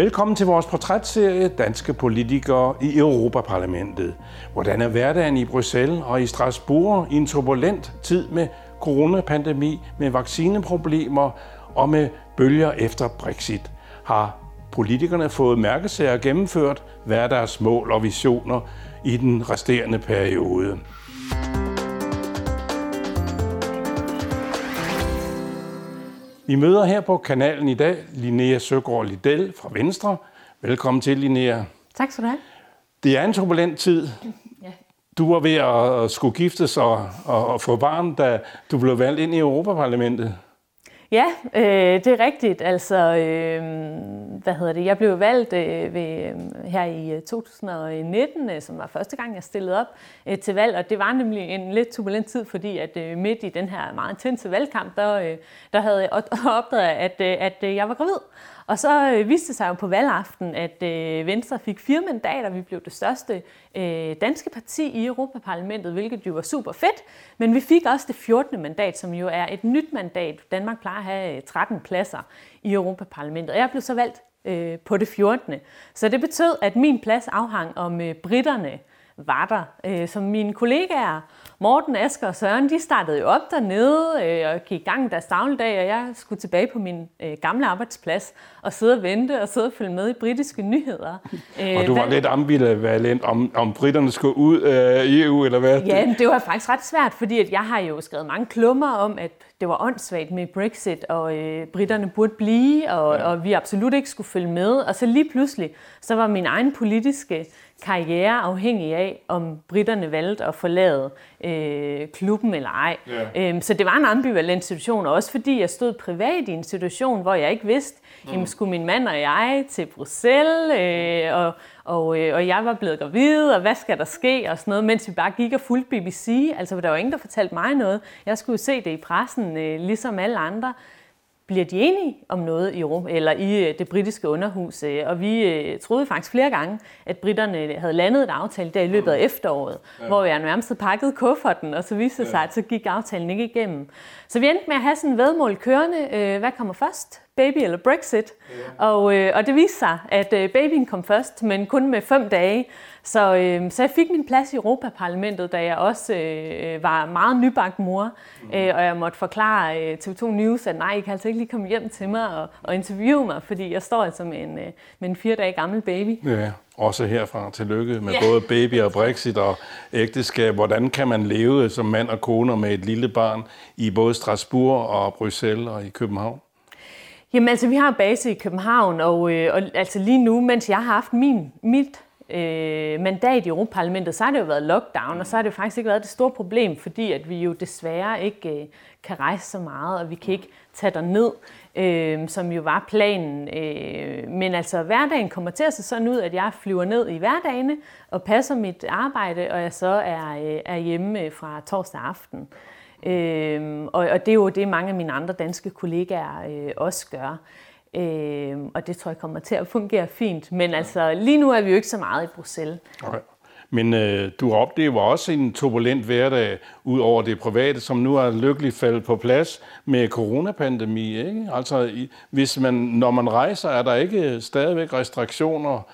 Velkommen til vores portrætserie Danske politikere i Europaparlamentet. Hvordan er hverdagen i Bruxelles og i Strasbourg i en turbulent tid med coronapandemi, med vaccineproblemer og med bølger efter Brexit? Har politikerne fået mærkesager gennemført? Hvad er deres mål og visioner i den resterende periode? Vi møder her på kanalen i dag Linnea Søgaard Liddell fra Venstre. Velkommen til, Linnea. Tak skal du have. Det er en turbulent tid. Ja. Du var ved at skulle giftes og, og, og få barn, da du blev valgt ind i Europaparlamentet. Ja, øh, det er rigtigt. Altså, øh, hvad hedder det? Jeg blev valgt øh, ved, øh, her i øh, 2019, øh, som var første gang, jeg stillede op øh, til valg, og det var nemlig en lidt turbulent tid, fordi at øh, midt i den her meget intense valgkamp, der, øh, der havde jeg opdaget, at, øh, at øh, jeg var gravid. Og så øh, viste det sig jo på valgaften, at øh, Venstre fik fire mandater. Vi blev det største øh, danske parti i Europaparlamentet, hvilket jo var super fedt. Men vi fik også det 14. mandat, som jo er et nyt mandat. Danmark plejer at have øh, 13 pladser i Europaparlamentet. Og jeg blev så valgt øh, på det 14. Så det betød, at min plads afhang om øh, britterne var der. Øh, som mine kollegaer, Morten, Asger og Søren, de startede jo op dernede øh, og gik i gang deres dagligdag, og jeg skulle tilbage på min øh, gamle arbejdsplads og sidde og vente og sidde og følge med i britiske nyheder. og du var lidt ambivalent, om, om britterne skulle ud af EU, eller hvad? Ja, det var faktisk ret svært, fordi at jeg har jo skrevet mange klummer om, at det var åndssvagt med Brexit, og øh, britterne burde blive, og, ja. og vi absolut ikke skulle følge med. Og så lige pludselig, så var min egen politiske karriere afhængig af, om britterne valgte at forlade øh, klubben eller ej. Yeah. Øhm, så det var en ambivalent situation, og også fordi jeg stod privat i en situation, hvor jeg ikke vidste, mm. jamen, skulle min mand og jeg til Bruxelles, øh, og, og, øh, og jeg var blevet gravid, og hvad skal der ske, og sådan noget, mens vi bare gik og fulgte BBC. Altså, der var ingen, der fortalte mig noget. Jeg skulle se det i pressen, øh, ligesom alle andre bliver de enige om noget i Europa, eller i øh, det britiske underhus. Øh, og vi øh, troede faktisk flere gange, at britterne havde landet et aftale der i løbet af mm. efteråret, ja. hvor jeg nærmest pakket kufferten, og så viste det sig, at så gik aftalen ikke igennem. Så vi endte med at have sådan en vedmål kørende. Hvad kommer først? Baby eller Brexit? Ja. Og, og det viste sig, at babyen kom først, men kun med fem dage. Så, øh, så jeg fik min plads i Europaparlamentet, da jeg også øh, var meget nybagt mor, mm. øh, og jeg måtte forklare øh, TV2 News, at nej, I kan altså ikke lige komme hjem til mig og, og interviewe mig, fordi jeg står altså med en, øh, med en fire dage gammel baby. Ja, også herfra tillykke med ja. både baby og Brexit og ægteskab. Hvordan kan man leve som mand og kone med et lille barn i både Strasbourg og Bruxelles og i København? Jamen altså, vi har base i København, og, øh, og altså lige nu, mens jeg har haft min, mit øh, mandat i Europaparlamentet, så har det jo været lockdown, og så har det jo faktisk ikke været det store problem, fordi at vi jo desværre ikke øh, kan rejse så meget, og vi kan ikke tage ned, øh, som jo var planen. Øh, men altså hverdagen kommer til at se sådan ud, at jeg flyver ned i hverdagene og passer mit arbejde, og jeg så er, øh, er hjemme øh, fra torsdag aften. Øh, og, og det er jo det, mange af mine andre danske kollegaer øh, også gør. Øh, og det tror jeg kommer til at fungere fint. Men altså, lige nu er vi jo ikke så meget i Bruxelles. Okay. Men øh, du oplever også en turbulent hverdag ud over det private, som nu er lykkeligt faldet på plads med coronapandemi. Ikke? Altså, hvis man, når man rejser, er der ikke stadigvæk restriktioner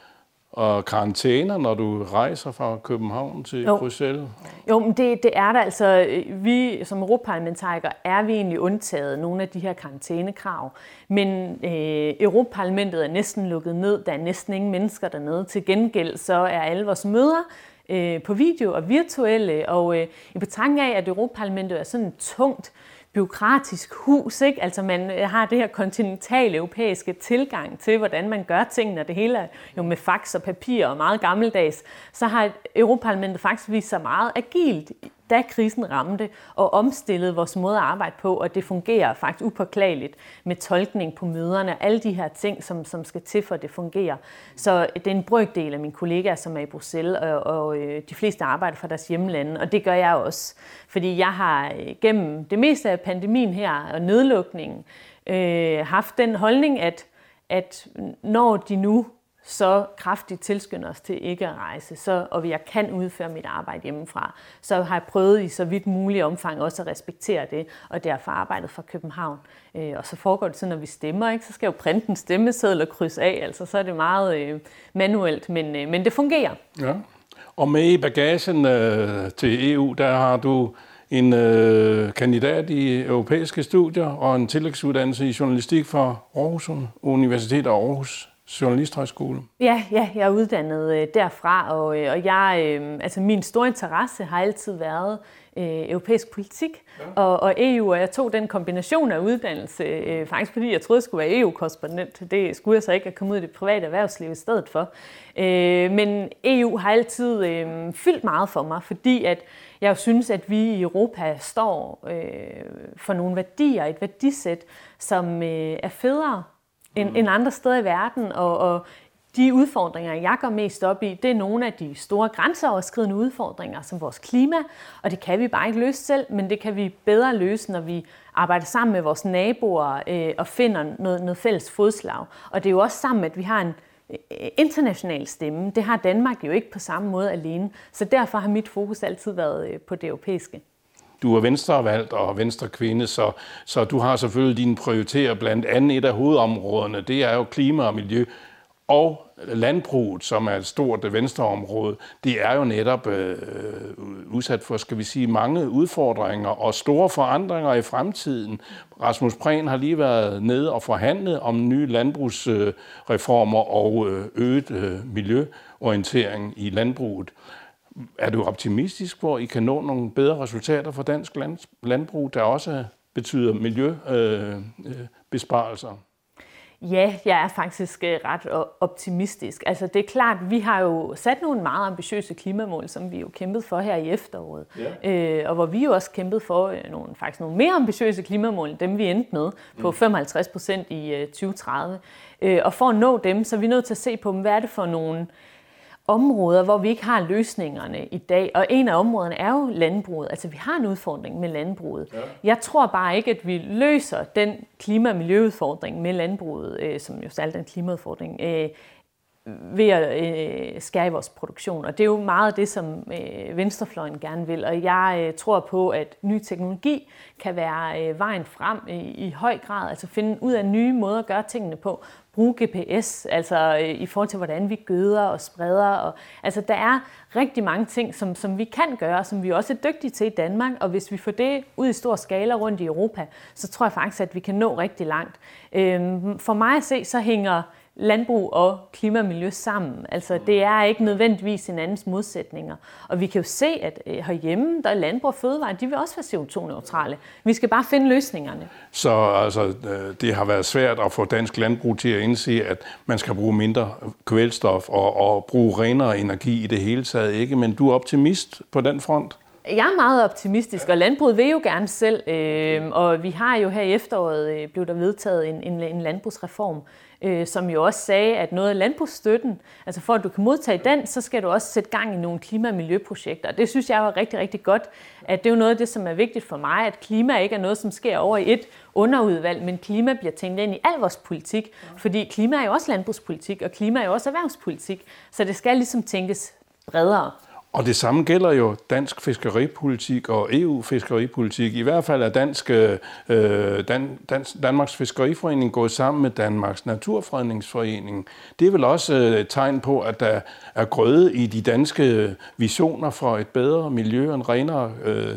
og karantæner, når du rejser fra København til jo. Bruxelles? Jo, men det, det er der altså. Vi som europaparlamentarikere er vi egentlig undtaget nogle af de her karantænekrav. Men øh, Europaparlamentet er næsten lukket ned. Der er næsten ingen mennesker dernede. Til gengæld så er alle vores møder øh, på video og virtuelle. Og øh, i betragtning af, at Europaparlamentet er sådan tungt byråkratisk hus. Ikke? Altså man øh, har det her kontinentale europæiske tilgang til, hvordan man gør tingene, og det hele er jo med fax og papir og meget gammeldags. Så har Europaparlamentet faktisk vist sig meget agilt da krisen ramte, og omstillede vores måde at arbejde på, og det fungerer faktisk upåklageligt med tolkning på møderne, alle de her ting, som, som skal til for, at det fungerer. Så det er en brøkdel af mine kollegaer, som er i Bruxelles, og, og øh, de fleste arbejder fra deres hjemlande, og det gør jeg også. Fordi jeg har øh, gennem det meste af pandemien her, og nedlukningen, øh, haft den holdning, at, at når de nu så kraftigt tilskynder os til ikke at rejse, så, og jeg kan udføre mit arbejde hjemmefra, så har jeg prøvet i så vidt muligt omfang også at respektere det, og derfor arbejdet fra København. Øh, og så foregår det sådan, når vi stemmer, ikke? så skal jeg jo printe en stemmeseddel og krydse af, altså så er det meget øh, manuelt, men, øh, men det fungerer. Ja. Og med i bagagen øh, til EU, der har du en øh, kandidat i europæiske studier og en tillægsuddannelse i journalistik fra Aarhus Universitet og Aarhus Journalisthøjskole. Ja, ja, jeg er uddannet øh, derfra, og, øh, og jeg, øh, altså min store interesse har altid været øh, europæisk politik ja. og, og EU, og jeg tog den kombination af uddannelse, øh, faktisk fordi jeg troede, jeg skulle være EU-korrespondent. Det skulle jeg så ikke at komme ud i det private erhvervsliv i stedet for. Øh, men EU har altid øh, fyldt meget for mig, fordi at jeg jo synes, at vi i Europa står øh, for nogle værdier, et værdisæt, som øh, er federe end, mm. end andre steder i verden, og, og de udfordringer, jeg går mest op i, det er nogle af de store grænseoverskridende udfordringer, som vores klima, og det kan vi bare ikke løse selv, men det kan vi bedre løse, når vi arbejder sammen med vores naboer øh, og finder noget, noget fælles fodslag. Og det er jo også sammen, at vi har en øh, international stemme. Det har Danmark jo ikke på samme måde alene. Så derfor har mit fokus altid været øh, på det europæiske. Du er venstrevalgt og venstre kvinde, så, så du har selvfølgelig dine prioriteter. Blandt andet et af hovedområderne, det er jo klima og miljø. Og landbruget, som er et stort venstreområde, det er jo netop øh, udsat for, skal vi sige, mange udfordringer og store forandringer i fremtiden. Rasmus Prehn har lige været nede og forhandlet om nye landbrugsreformer og øh, øget øh, miljøorientering i landbruget. Er du optimistisk, hvor I kan nå nogle bedre resultater for dansk landbrug, der også betyder miljøbesparelser? Øh, øh, Ja, jeg er faktisk øh, ret optimistisk. Altså det er klart, vi har jo sat nogle meget ambitiøse klimamål, som vi jo kæmpet for her i efteråret. Ja. Øh, og hvor vi jo også kæmpet for øh, nogle, faktisk nogle mere ambitiøse klimamål, end dem vi endte med på 55 mm. procent i 2030. Øh, og for at nå dem, så er vi nødt til at se på, hvad er det for nogle områder, hvor vi ikke har løsningerne i dag. Og en af områderne er jo landbruget. Altså vi har en udfordring med landbruget. Ja. Jeg tror bare ikke, at vi løser den klima- og miljøudfordring med landbruget, øh, som jo særligt er en klimaudfordring, øh, ved at øh, skære vores produktion. Og det er jo meget det, som øh, venstrefløjen gerne vil. Og jeg øh, tror på, at ny teknologi kan være øh, vejen frem i, i høj grad. Altså finde ud af nye måder at gøre tingene på. Bruge GPS, altså øh, i forhold til, hvordan vi gøder og spreder. Og, altså der er rigtig mange ting, som, som vi kan gøre, som vi også er dygtige til i Danmark. Og hvis vi får det ud i stor skala rundt i Europa, så tror jeg faktisk, at vi kan nå rigtig langt. Øhm, for mig at se, så hænger landbrug og klima og miljø sammen. Altså, det er ikke nødvendigvis hinandens modsætninger. Og vi kan jo se, at øh, herhjemme, der er landbrug og fødevare, de vil også være CO2-neutrale. Vi skal bare finde løsningerne. Så altså, øh, det har været svært at få dansk landbrug til at indse, at man skal bruge mindre kvælstof og, og bruge renere energi i det hele taget, ikke? Men du er optimist på den front? Jeg er meget optimistisk, og landbruget vil jo gerne selv, øh, og vi har jo her i efteråret øh, blevet der vedtaget en, en, en landbrugsreform, øh, som jo også sagde, at noget af landbrugsstøtten, altså for at du kan modtage den, så skal du også sætte gang i nogle klima- og miljøprojekter. Det synes jeg var rigtig, rigtig godt, at det er jo noget af det, som er vigtigt for mig, at klima ikke er noget, som sker over i et underudvalg, men klima bliver tænkt ind i al vores politik, fordi klima er jo også landbrugspolitik, og klima er jo også erhvervspolitik, så det skal ligesom tænkes bredere. Og det samme gælder jo dansk fiskeripolitik og EU-fiskeripolitik. I hvert fald er dansk, øh, Dan, dansk, Danmarks Fiskeriforening gået sammen med Danmarks Naturfredningsforening. Det er vel også øh, et tegn på, at der er grøde i de danske visioner for et bedre miljø og en renere øh,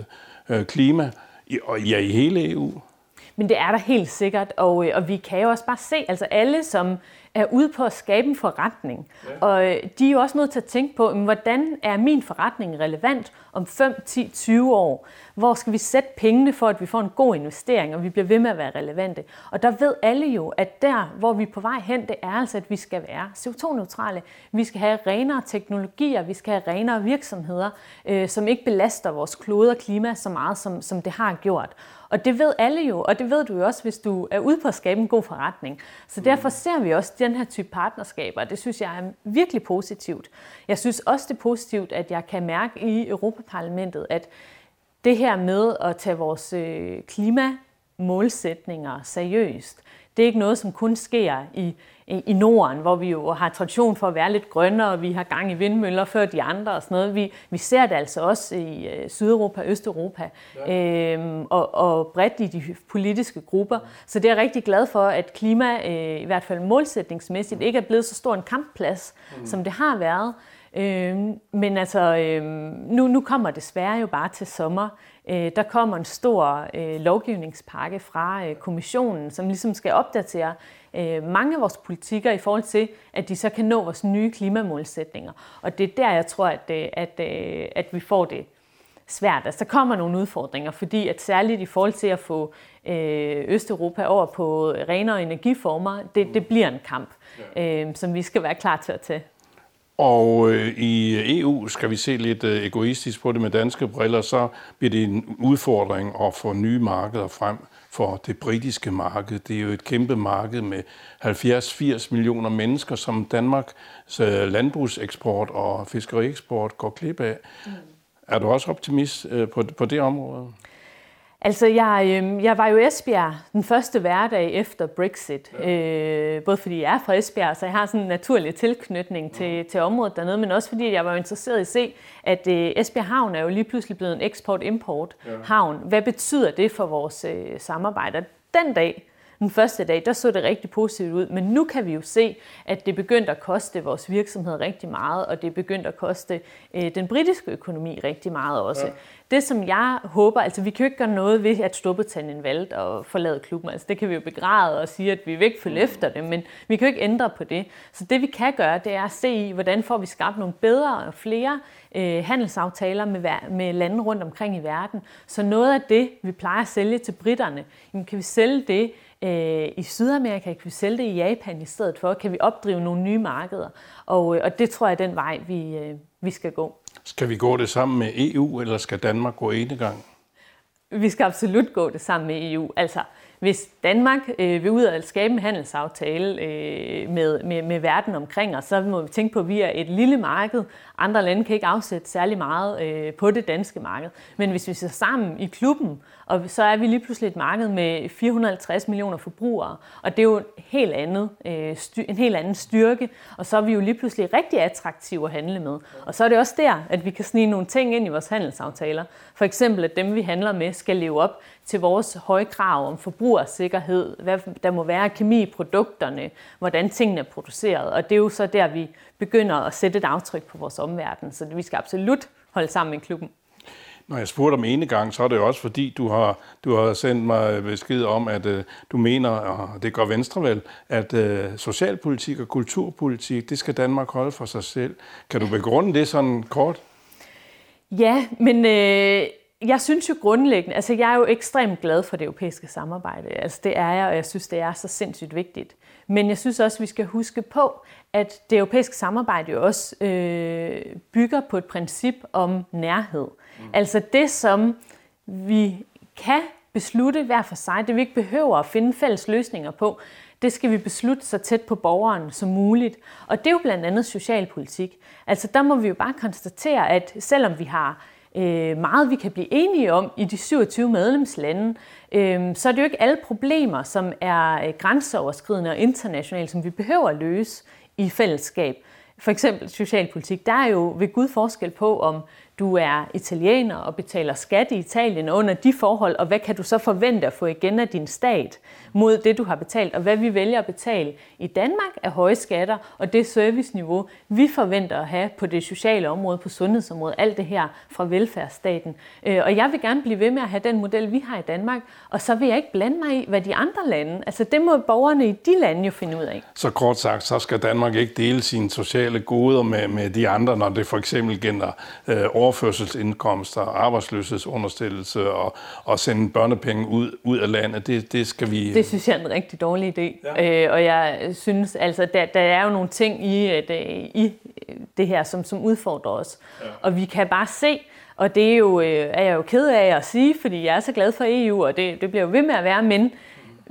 øh, klima, i, og ja, i hele EU. Men det er der helt sikkert, og, øh, og vi kan jo også bare se, altså alle, som er ude på at skabe en forretning. Ja. Og øh, de er jo også nødt til at tænke på, hvordan er min forretning relevant om 5, 10, 20 år? Hvor skal vi sætte pengene for, at vi får en god investering, og vi bliver ved med at være relevante? Og der ved alle jo, at der, hvor vi er på vej hen, det er altså, at vi skal være CO2-neutrale. Vi skal have renere teknologier, vi skal have renere virksomheder, øh, som ikke belaster vores klode og klima så meget, som, som det har gjort. Og det ved alle jo, og det ved du jo også, hvis du er ude på at skabe en god forretning. Så derfor ser vi også den her type partnerskaber, det synes jeg er virkelig positivt. Jeg synes også, det er positivt, at jeg kan mærke i Europaparlamentet, at det her med at tage vores øh, klimamålsætninger seriøst, det er ikke noget, som kun sker i i Norden, hvor vi jo har tradition for at være lidt grønnere, og vi har gang i vindmøller før de andre og sådan noget. Vi, vi ser det altså også i øh, Sydeuropa og Østeuropa, ja. øhm, og, og bredt i de politiske grupper. Så det er jeg rigtig glad for, at klima, øh, i hvert fald målsætningsmæssigt, ikke er blevet så stor en kampplads, mm. som det har været. Øhm, men altså, øhm, nu, nu kommer desværre jo bare til sommer. Øh, der kommer en stor øh, lovgivningspakke fra øh, kommissionen, som ligesom skal opdatere øh, mange af vores politikker i forhold til, at de så kan nå vores nye klimamålsætninger. Og det er der, jeg tror, at, øh, at, øh, at vi får det svært. Altså, der kommer nogle udfordringer, fordi at særligt i forhold til at få øh, Østeuropa over på renere energiformer, det, det bliver en kamp, øh, som vi skal være klar til at tage. Og øh, i EU skal vi se lidt øh, egoistisk på det med danske briller, så bliver det en udfordring at få nye markeder frem for det britiske marked. Det er jo et kæmpe marked med 70-80 millioner mennesker, som Danmarks øh, landbrugseksport og fiskerieksport går klip af. Mm. Er du også optimist øh, på, på det område? Altså, jeg, øh, jeg var jo i Esbjerg den første hverdag efter Brexit. Ja. Øh, både fordi jeg er fra Esbjerg, så jeg har sådan en naturlig tilknytning til, ja. til området dernede, men også fordi jeg var interesseret i at se, at øh, Esbjerg Havn er jo lige pludselig blevet en eksport-import havn. Ja. Hvad betyder det for vores øh, samarbejde? Den dag, den første dag, der så det rigtig positivt ud, men nu kan vi jo se, at det begyndte at koste vores virksomhed rigtig meget, og det begyndte at koste øh, den britiske økonomi rigtig meget også. Ja. Det, som jeg håber, altså vi kan jo ikke gøre noget ved, at Storbritannien valgte at forlade klubben. Altså det kan vi jo begræde og sige, at vi vil ikke følge efter det, men vi kan jo ikke ændre på det. Så det vi kan gøre, det er at se i, hvordan får vi skabt nogle bedre og flere øh, handelsaftaler med, med lande rundt omkring i verden. Så noget af det, vi plejer at sælge til britterne, jamen kan vi sælge det øh, i Sydamerika, kan vi sælge det i Japan i stedet for, kan vi opdrive nogle nye markeder. Og, øh, og det tror jeg er den vej, vi, øh, vi skal gå. Skal vi gå det sammen med EU, eller skal Danmark gå ene gang? Vi skal absolut gå det sammen med EU. Altså, hvis Danmark øh, vil ud og skabe en handelsaftale øh, med, med, med verden omkring os, så må vi tænke på, at vi er et lille marked. Andre lande kan ikke afsætte særlig meget øh, på det danske marked. Men hvis vi ser sammen i klubben, og så er vi lige pludselig et marked med 450 millioner forbrugere, og det er jo en helt, andet, øh, styr, en helt anden styrke, og så er vi jo lige pludselig rigtig attraktive at handle med. Og så er det også der, at vi kan snige nogle ting ind i vores handelsaftaler. For eksempel, at dem vi handler med skal leve op til vores høje krav om forbrugersikkerhed, hvad der må være kemi i produkterne, hvordan tingene er produceret. Og det er jo så der, vi begynder at sætte et aftryk på vores omverden. Så vi skal absolut holde sammen med klubben. Når jeg spurgte om ene gang, så er det jo også fordi, du har, du har sendt mig besked om, at uh, du mener, og det gør Venstre vel, at uh, socialpolitik og kulturpolitik, det skal Danmark holde for sig selv. Kan du begrunde det sådan kort? Ja, men øh, jeg synes jo grundlæggende, altså jeg er jo ekstremt glad for det europæiske samarbejde. Altså det er jeg, og jeg synes, det er så sindssygt vigtigt. Men jeg synes også, vi skal huske på, at det europæiske samarbejde jo også øh, bygger på et princip om nærhed. Mm. Altså det, som vi kan beslutte hver for sig, det vi ikke behøver at finde fælles løsninger på, det skal vi beslutte så tæt på borgeren som muligt. Og det er jo blandt andet socialpolitik. Altså der må vi jo bare konstatere, at selvom vi har øh, meget, vi kan blive enige om i de 27 medlemslande, øh, så er det jo ikke alle problemer, som er øh, grænseoverskridende og internationale, som vi behøver at løse i fællesskab. For eksempel socialpolitik. Der er jo ved Gud forskel på, om du er italiener og betaler skat i Italien under de forhold, og hvad kan du så forvente at få igen af din stat mod det, du har betalt, og hvad vi vælger at betale i Danmark er høje skatter, og det serviceniveau, vi forventer at have på det sociale område, på sundhedsområdet, alt det her fra velfærdsstaten. Øh, og jeg vil gerne blive ved med at have den model, vi har i Danmark, og så vil jeg ikke blande mig i, hvad de andre lande, altså det må borgerne i de lande jo finde ud af. Så kort sagt, så skal Danmark ikke dele sine sociale goder med, med de andre, når det for eksempel gælder øh, overførselsindkomster, arbejdsløshedsunderstillelse og, og sende børnepenge ud, ud af landet. Det, det skal vi... Det synes jeg er en rigtig dårlig idé. Ja. Øh, og jeg synes, altså, der, der er jo nogle ting i, det, øh, i det her, som, som udfordrer os. Ja. Og vi kan bare se, og det er, jo, øh, er jeg jo ked af at sige, fordi jeg er så glad for EU, og det, det bliver jo ved med at være, men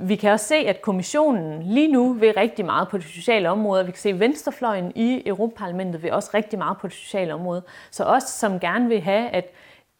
vi kan også se, at kommissionen lige nu vil rigtig meget på det sociale område. Vi kan se, at venstrefløjen i Europaparlamentet vil også rigtig meget på det sociale område. Så os, som gerne vil have, at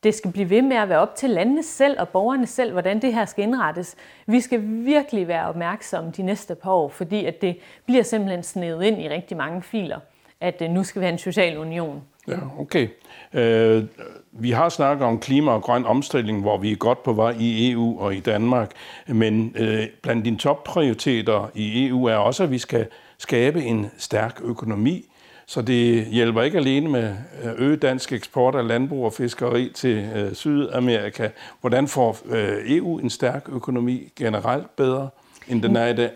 det skal blive ved med at være op til landene selv og borgerne selv, hvordan det her skal indrettes. Vi skal virkelig være opmærksomme de næste par år, fordi at det bliver simpelthen snedet ind i rigtig mange filer, at øh, nu skal vi have en social union. Ja, okay. Øh, vi har snakket om klima og grøn omstilling, hvor vi er godt på vej i EU og i Danmark, men øh, blandt dine topprioriteter i EU er også, at vi skal skabe en stærk økonomi, så det hjælper ikke alene med øh, øget dansk eksport af landbrug og fiskeri til øh, Sydamerika. Hvordan får øh, EU en stærk økonomi generelt bedre, end den er i dag?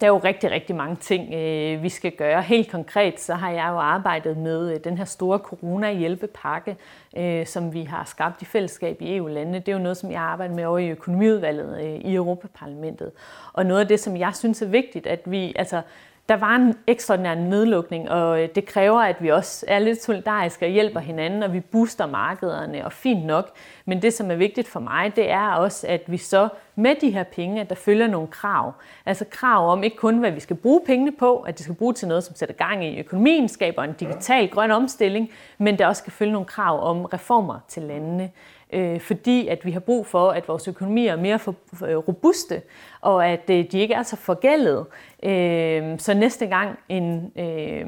Der er jo rigtig, rigtig mange ting, øh, vi skal gøre. Helt konkret så har jeg jo arbejdet med øh, den her store corona-hjælpepakke, øh, som vi har skabt i fællesskab i EU-landene. Det er jo noget, som jeg arbejder med over i økonomiudvalget i Europaparlamentet. Og noget af det, som jeg synes er vigtigt, at vi, altså der var en ekstraordinær nedlukning, og øh, det kræver, at vi også er lidt solidariske og hjælper hinanden, og vi booster markederne, og fint nok. Men det, som er vigtigt for mig, det er også, at vi så med de her penge, at der følger nogle krav. Altså krav om ikke kun, hvad vi skal bruge pengene på, at de skal bruge til noget, som sætter gang i økonomien, skaber en digital grøn omstilling, men der også skal følge nogle krav om reformer til landene øh, fordi at vi har brug for, at vores økonomi er mere for, for, øh, robuste, og at øh, de ikke er så forgældet. Øh, så næste gang en øh,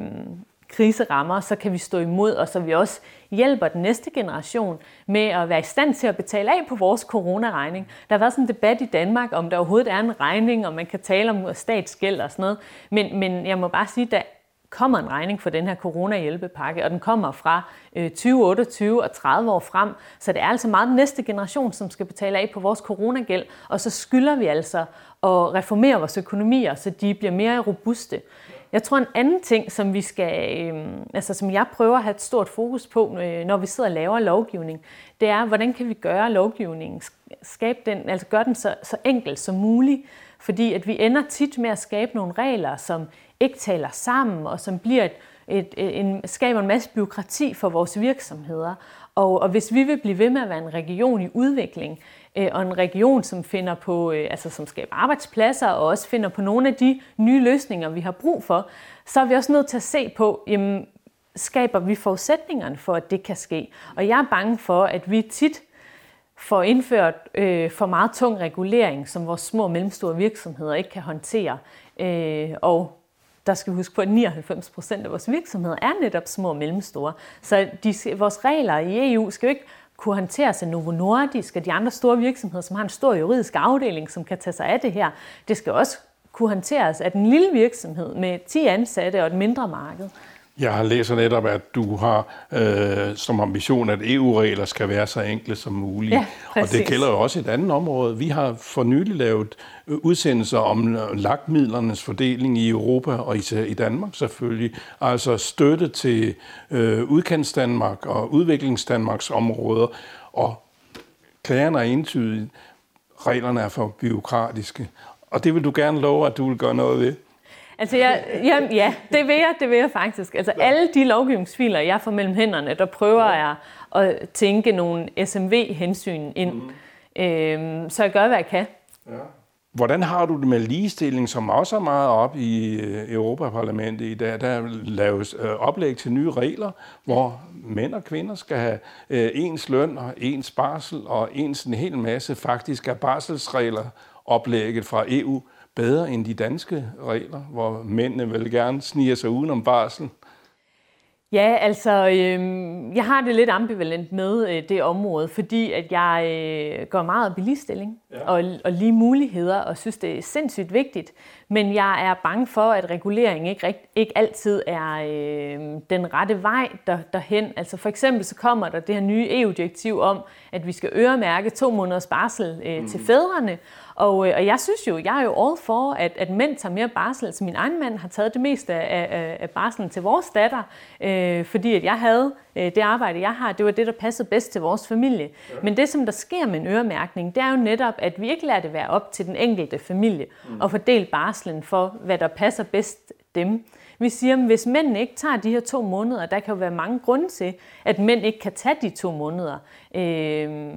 krise rammer, så kan vi stå imod, og så vi også hjælper den næste generation med at være i stand til at betale af på vores coronaregning. Der har været sådan en debat i Danmark, om der overhovedet er en regning, og man kan tale om øh, statsgæld og sådan noget. Men, men jeg må bare sige, at der kommer en regning for den her corona-hjælpepakke, og den kommer fra øh, 2028 og 30 år frem. Så det er altså meget den næste generation, som skal betale af på vores coronagæld, og så skylder vi altså at reformere vores økonomier, så de bliver mere robuste. Jeg tror en anden ting, som vi skal, øh, altså som jeg prøver at have et stort fokus på, øh, når vi sidder og laver lovgivning, det er, hvordan kan vi gøre lovgivningen, skabe den, altså gøre den så, så enkel som muligt, fordi at vi ender tit med at skabe nogle regler, som ikke taler sammen, og som bliver et, et, en, skaber en masse byråkrati for vores virksomheder. Og, og hvis vi vil blive ved med at være en region i udvikling, øh, og en region, som finder på, øh, altså som skaber arbejdspladser, og også finder på nogle af de nye løsninger, vi har brug for, så er vi også nødt til at se på, jamen, skaber vi forudsætningerne for, at det kan ske. Og jeg er bange for, at vi tit får indført øh, for meget tung regulering, som vores små og mellemstore virksomheder ikke kan håndtere. Øh, og der skal vi huske på, at 99 procent af vores virksomheder er netop små og mellemstore. Så de, vores regler i EU skal jo ikke kunne håndteres af Novo Nordisk og de andre store virksomheder, som har en stor juridisk afdeling, som kan tage sig af det her. Det skal også kunne håndteres af den lille virksomhed med 10 ansatte og et mindre marked. Jeg har læst netop, at du har øh, som ambition, at EU-regler skal være så enkle som muligt. Ja, og det gælder jo også et andet område. Vi har for nylig lavet øh, udsendelser om øh, lagtmidlernes fordeling i Europa og især i Danmark selvfølgelig. Altså støtte til øh, udkants Danmark og udviklingsdanmarks områder. Og klagerne er entydige. Reglerne er for byråkratiske. Og det vil du gerne love, at du vil gøre noget ved. Altså, jeg, jeg, ja, det vil jeg, det vil jeg faktisk. Altså, alle de lovgivningsfiler, jeg får mellem hænderne, der prøver jeg at tænke nogle SMV-hensyn ind. Mm. Øhm, så jeg gør, hvad jeg kan. Ja. Hvordan har du det med ligestilling, som også er meget op i øh, Europaparlamentet i dag? Der laves øh, oplæg til nye regler, hvor mænd og kvinder skal have øh, ens løn og ens barsel og ens en hel masse faktisk af barselsregler oplægget fra EU bedre end de danske regler, hvor mændene vil gerne sniger sig udenom barsel? Ja, altså, øh, jeg har det lidt ambivalent med øh, det område, fordi at jeg øh, går meget op i ligestilling ja. og, og lige muligheder, og synes, det er sindssygt vigtigt. Men jeg er bange for, at regulering ikke, rigt, ikke altid er øh, den rette vej der, derhen. Altså for eksempel så kommer der det her nye EU-direktiv om, at vi skal øremærke to måneders barsel øh, mm. til fædrene, og, øh, og jeg synes jo, jeg er jo all for, at, at mænd tager mere barsel. Altså min egen mand har taget det meste af, af, af barselen til vores datter, øh, fordi at jeg havde det arbejde, jeg har, det var det, der passede bedst til vores familie. Ja. Men det, som der sker med en øremærkning, det er jo netop, at vi ikke lader det være op til den enkelte familie mm. at fordele barselen for, hvad der passer bedst dem. Vi siger, at hvis mænd ikke tager de her to måneder, der kan jo være mange grunde til, at mænd ikke kan tage de to måneder, øh,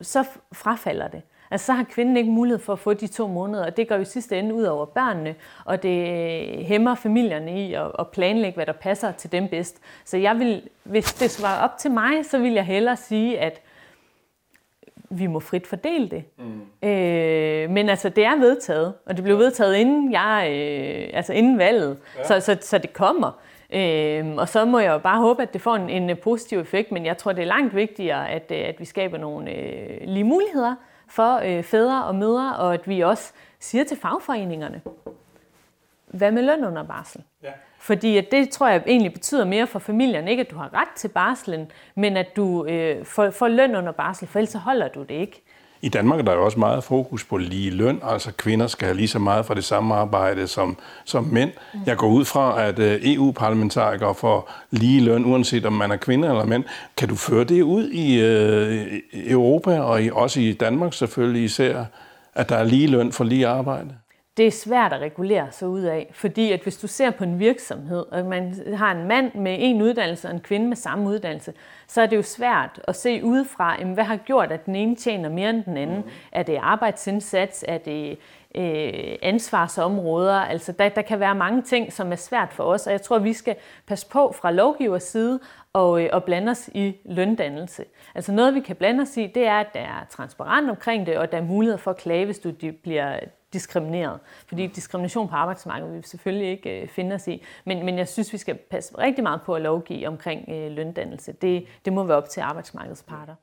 så frafalder det. Altså, så har kvinden ikke mulighed for at få de to måneder, og det går jo i sidste ende ud over børnene, og det hæmmer familierne i at planlægge, hvad der passer til dem bedst. Så jeg vil, hvis det var op til mig, så vil jeg hellere sige, at vi må frit fordele det. Mm. Øh, men altså, det er vedtaget, og det blev vedtaget inden jeg, øh, altså inden valget, ja. så, så, så det kommer. Øh, og så må jeg jo bare håbe, at det får en, en positiv effekt, men jeg tror, det er langt vigtigere, at, at vi skaber nogle øh, lige muligheder for øh, fædre og mødre, og at vi også siger til fagforeningerne, hvad med løn under barsel? Ja. Fordi at det tror jeg egentlig betyder mere for familien, ikke at du har ret til barslen, men at du øh, får, får løn under barsel, for ellers så holder du det ikke. I Danmark er der jo også meget fokus på lige løn, altså kvinder skal have lige så meget for det samme arbejde som, som mænd. Jeg går ud fra, at øh, EU-parlamentarikere får lige løn, uanset om man er kvinde eller mænd. Kan du føre det ud i øh, Europa, og i, også i Danmark selvfølgelig især, at der er lige løn for lige arbejde? Det er svært at regulere sig ud af, fordi at hvis du ser på en virksomhed, og man har en mand med en uddannelse og en kvinde med samme uddannelse, så er det jo svært at se udefra, hvad har gjort, at den ene tjener mere end den anden. Er det arbejdsindsats? Er det øh, ansvarsområder? Altså, der, der kan være mange ting, som er svært for os, og jeg tror, vi skal passe på fra lovgivers side og, øh, og blande os i løndannelse. Altså noget, vi kan blande os i, det er, at der er transparent omkring det, og der er mulighed for at klage, hvis du bliver diskrimineret. Fordi diskrimination på arbejdsmarkedet vil vi selvfølgelig ikke øh, finde os i. Men, men jeg synes, vi skal passe rigtig meget på at lovgive omkring øh, løndannelse. Det, det må være op til arbejdsmarkedets parter.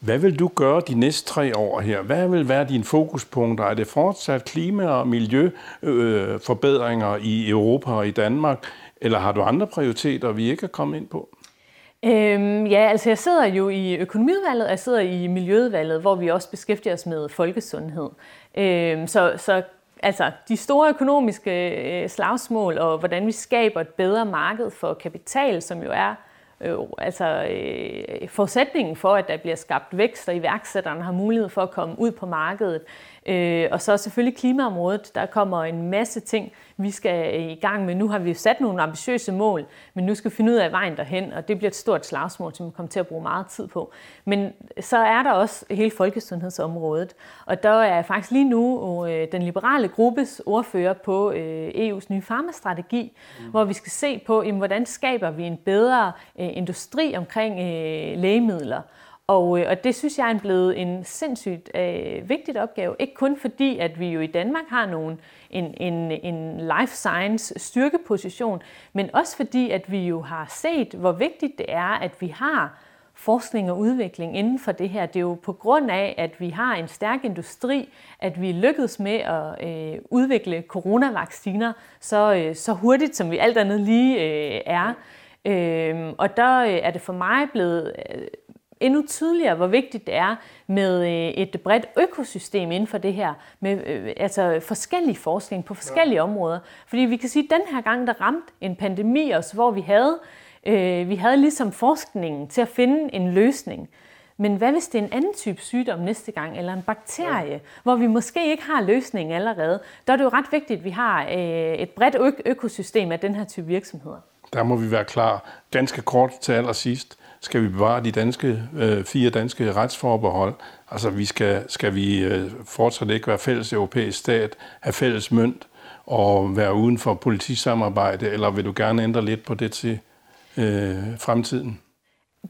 Hvad vil du gøre de næste tre år her? Hvad vil være dine fokuspunkter? Er det fortsat klima- og miljøforbedringer øh, i Europa og i Danmark? Eller har du andre prioriteter, vi ikke er kommet ind på? Øhm, ja, altså jeg sidder jo i økonomiudvalget, og jeg sidder i miljøudvalget, hvor vi også beskæftiger os med folkesundhed. Øhm, så, så altså de store økonomiske øh, slagsmål og hvordan vi skaber et bedre marked for kapital, som jo er øh, altså, øh, forudsætningen for, at der bliver skabt vækst, og iværksætterne har mulighed for at komme ud på markedet. Øh, og så selvfølgelig klimaområdet. Der kommer en masse ting, vi skal i gang med. Nu har vi sat nogle ambitiøse mål, men nu skal vi finde ud af vejen derhen, og det bliver et stort slagsmål, som vi kommer til at bruge meget tid på. Men så er der også hele folkesundhedsområdet, og der er faktisk lige nu øh, den liberale gruppes ordfører på øh, EU's nye farmastrategi, mm. hvor vi skal se på, jamen, hvordan skaber vi en bedre øh, industri omkring øh, lægemidler. Og, øh, og det synes jeg er blevet en sindssygt øh, vigtigt opgave. Ikke kun fordi, at vi jo i Danmark har nogen, en, en, en life science styrkeposition, men også fordi, at vi jo har set, hvor vigtigt det er, at vi har forskning og udvikling inden for det her. Det er jo på grund af, at vi har en stærk industri, at vi lykkedes med at øh, udvikle coronavacciner så, øh, så hurtigt, som vi alt andet lige øh, er. Øh, og der øh, er det for mig blevet øh, endnu tydeligere, hvor vigtigt det er med øh, et bredt økosystem inden for det her, med øh, altså forskellig forskning på forskellige ja. områder. Fordi vi kan sige, at den her gang, der ramte en pandemi os, hvor vi havde, øh, vi havde ligesom forskningen til at finde en løsning. Men hvad hvis det er en anden type sygdom næste gang, eller en bakterie, ja. hvor vi måske ikke har løsningen allerede? Der er det jo ret vigtigt, at vi har øh, et bredt ø- økosystem af den her type virksomheder. Der må vi være klar. Ganske kort til allersidst skal vi bevare de danske, øh, fire danske retsforbehold. Altså vi skal, skal vi øh, fortsat ikke være fælles europæisk stat, have fælles mønt og være uden for politisamarbejde, eller vil du gerne ændre lidt på det til øh, fremtiden?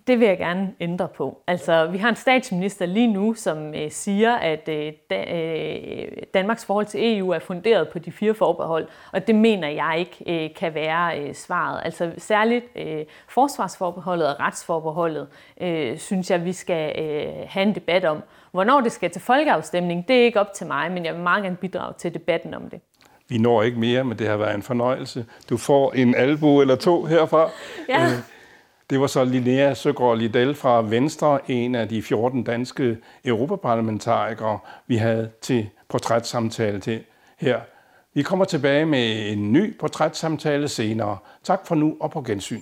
Det vil jeg gerne ændre på. Altså, vi har en statsminister lige nu, som øh, siger, at øh, da, øh, Danmarks forhold til EU er funderet på de fire forbehold, og det mener jeg ikke øh, kan være øh, svaret. Altså særligt øh, forsvarsforbeholdet og retsforbeholdet, øh, synes jeg, vi skal øh, have en debat om. Hvornår det skal til folkeafstemning, det er ikke op til mig, men jeg vil meget gerne bidrage til debatten om det. Vi når ikke mere, men det har været en fornøjelse. Du får en albu eller to herfra. Ja. Øh, det var så Linnea Søgaard Liddell fra Venstre, en af de 14 danske europaparlamentarikere, vi havde til portrætssamtale til her. Vi kommer tilbage med en ny portrætssamtale senere. Tak for nu og på gensyn.